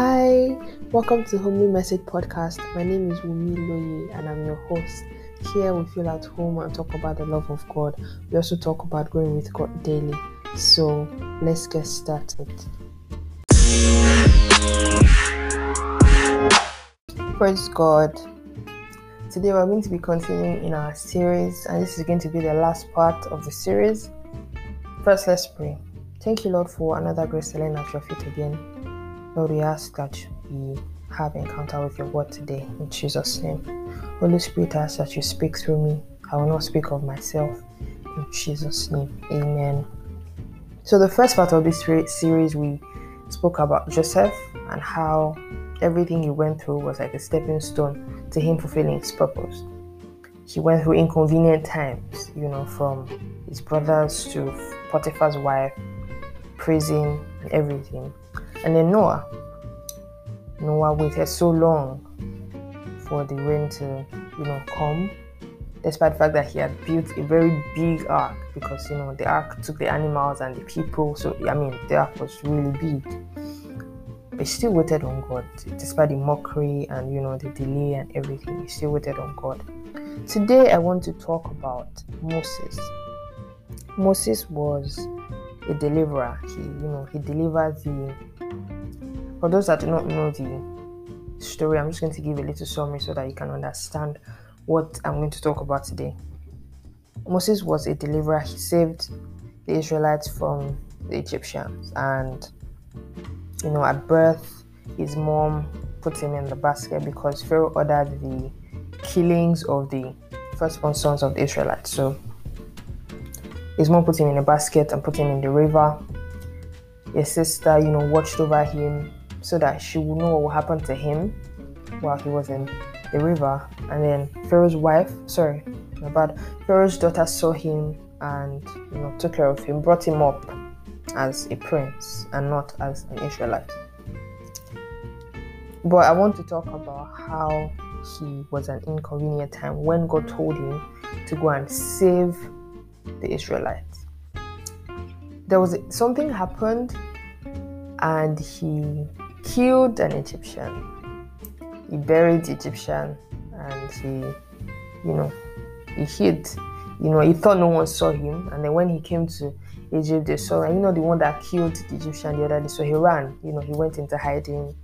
Hi, welcome to Homely Message Podcast. My name is Wumi Loye and I'm your host. Here we feel at home and talk about the love of God. We also talk about going with God daily. So let's get started. Praise God. Today we're going to be continuing in our series, and this is going to be the last part of the series. First, let's pray. Thank you, Lord, for another grace learn at your feet again. Lord, we ask that we have encounter with your word today in Jesus' name. Holy Spirit, I ask that you speak through me. I will not speak of myself in Jesus' name. Amen. So, the first part of this series, we spoke about Joseph and how everything he went through was like a stepping stone to him fulfilling his purpose. He went through inconvenient times, you know, from his brothers to Potiphar's wife, prison, and everything. And then Noah. Noah waited so long for the rain to, you know, come, despite the fact that he had built a very big ark because, you know, the ark took the animals and the people. So, I mean, the ark was really big. But he still waited on God, despite the mockery and, you know, the delay and everything. He still waited on God. Today, I want to talk about Moses. Moses was a deliverer. He, you know, he delivers the for those that do not know the story, I'm just going to give a little summary so that you can understand what I'm going to talk about today. Moses was a deliverer, he saved the Israelites from the Egyptians, and you know, at birth, his mom put him in the basket because Pharaoh ordered the killings of the firstborn sons of the Israelites. So his mom put him in a basket and put him in the river. His sister, you know, watched over him so that she would know what would happen to him while he was in the river. And then Pharaoh's wife, sorry, my bad, Pharaoh's daughter saw him and you know took care of him, brought him up as a prince and not as an Israelite. But I want to talk about how he was an inconvenient time when God told him to go and save the Israelites. There was something happened and he killed an Egyptian. He buried the Egyptian and he, you know, he hid. You know, he thought no one saw him. And then when he came to Egypt, they saw, and you know, the one that killed the Egyptian the other day. So he ran, you know, he went into hiding.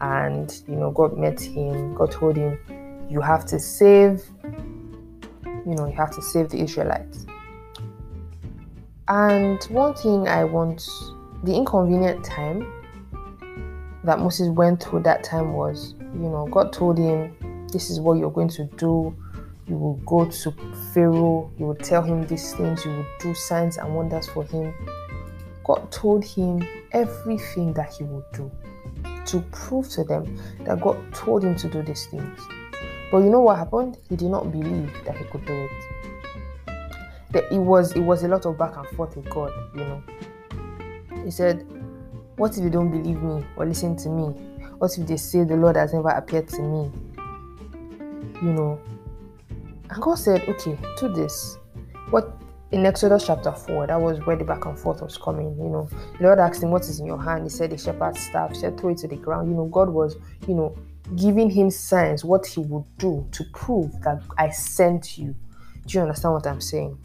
And, you know, God met him. God told him, you have to save, you know, you have to save the Israelites. And one thing I want, the inconvenient time that Moses went through that time was, you know, God told him, This is what you're going to do. You will go to Pharaoh, you will tell him these things, you will do signs and wonders for him. God told him everything that he would do to prove to them that God told him to do these things. But you know what happened? He did not believe that he could do it. It was it was a lot of back and forth with God, you know. He said, what if you don't believe me or listen to me? What if they say the Lord has never appeared to me? You know. And God said, okay, do this. What in Exodus chapter 4, that was where the back and forth was coming. You know, the Lord asked him, What is in your hand? He said, The shepherd's staff. He said, Throw it to the ground. You know, God was, you know, giving him signs what he would do to prove that I sent you. Do you understand what I'm saying?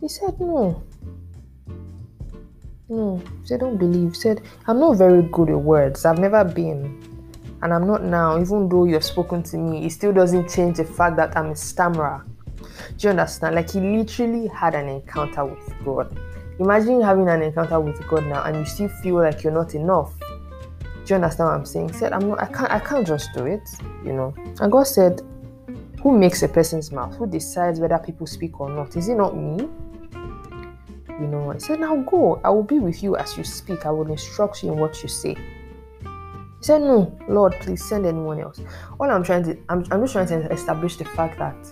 He said, No, no, He said don't believe. Said I'm not very good at words. I've never been, and I'm not now. Even though you've spoken to me, it still doesn't change the fact that I'm a stammerer. Do you understand? Like he literally had an encounter with God. Imagine having an encounter with God now, and you still feel like you're not enough. Do you understand what I'm saying? He said I'm not. I can't. I can't just do it. You know. And God said, "Who makes a person's mouth? Who decides whether people speak or not? Is it not me?" you know, I said, Now go, I will be with you as you speak, I will instruct you in what you say. He said, No, Lord, please send anyone else. All I'm trying to, I'm, I'm just trying to establish the fact that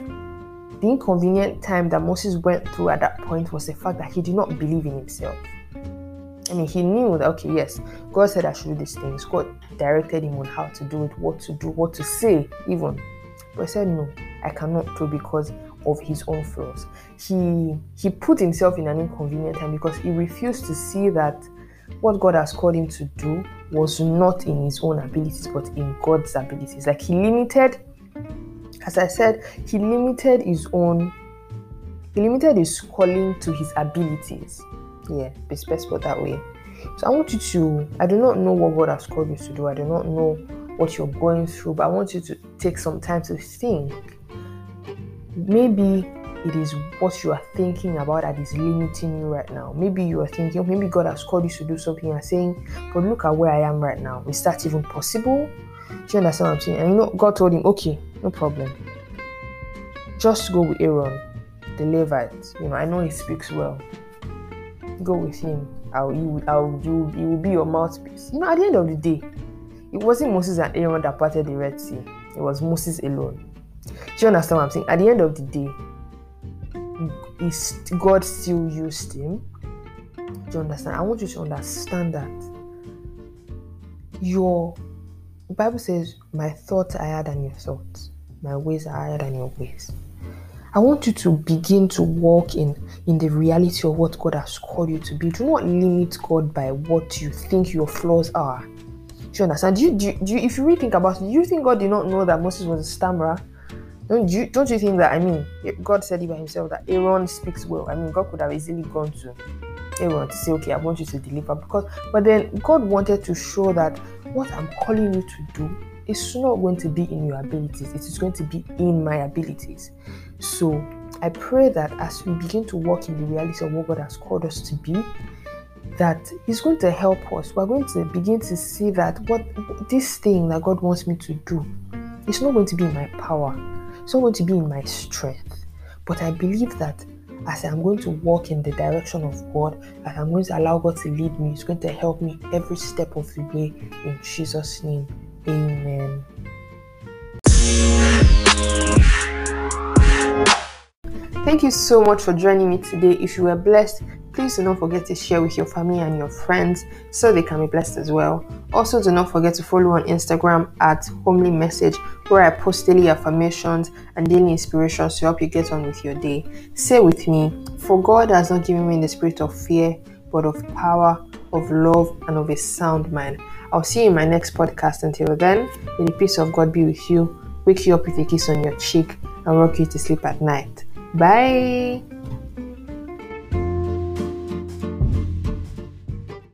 the inconvenient time that Moses went through at that point was the fact that he did not believe in himself. I mean, he knew that, okay, yes, God said I should do these things. God directed him on how to do it, what to do, what to say, even. But he said, No, I cannot do because of his own flaws. He he put himself in an inconvenient time because he refused to see that what God has called him to do was not in his own abilities, but in God's abilities. Like he limited, as I said, he limited his own, he limited his calling to his abilities. Yeah, best put that way. So I want you to, I do not know what God has called you to do. I do not know what you're going through, but I want you to take some time to think. Maybe it is what you are thinking about that is limiting you right now. Maybe you are thinking, maybe God has called you to do something and saying, but look at where I am right now. Is that even possible? Do you understand what I'm saying? And you know, God told him, okay, no problem. Just go with Aaron, the Levite. You know, I know he speaks well. Go with him. I'll, you, I'll, you, he will be your mouthpiece. You know, at the end of the day, it wasn't Moses and Aaron that parted the Red Sea. It was Moses alone. Do you understand what I'm saying? At the end of the day, God still used him? Do you understand? I want you to understand that your Bible says, My thoughts are higher than your thoughts, my ways are higher than your ways. I want you to begin to walk in in the reality of what God has called you to be. Do not limit God by what you think your flaws are. Do you understand? Do you, do you, do you if you really think about it, do you think God did not know that Moses was a stammerer? Don't you don't you think that I mean God said it by himself that Aaron speaks well? I mean God could have easily gone to Aaron to say, Okay, I want you to deliver because but then God wanted to show that what I'm calling you to do is not going to be in your abilities, it is going to be in my abilities. So I pray that as we begin to walk in the reality of what God has called us to be, that He's going to help us. We're going to begin to see that what this thing that God wants me to do is not going to be in my power it's not going to be in my strength. But I believe that as I'm going to walk in the direction of God, as I'm going to allow God to lead me, it's going to help me every step of the way in Jesus' name. Amen. Thank you so much for joining me today. If you were blessed, please do not forget to share with your family and your friends so they can be blessed as well. Also, do not forget to follow on Instagram at Homely Message, where I post daily affirmations and daily inspirations to help you get on with your day. Say with me, For God has not given me the spirit of fear, but of power, of love, and of a sound mind. I'll see you in my next podcast. Until then, may the peace of God be with you, wake you up with a kiss on your cheek, and rock you to sleep at night. Bye.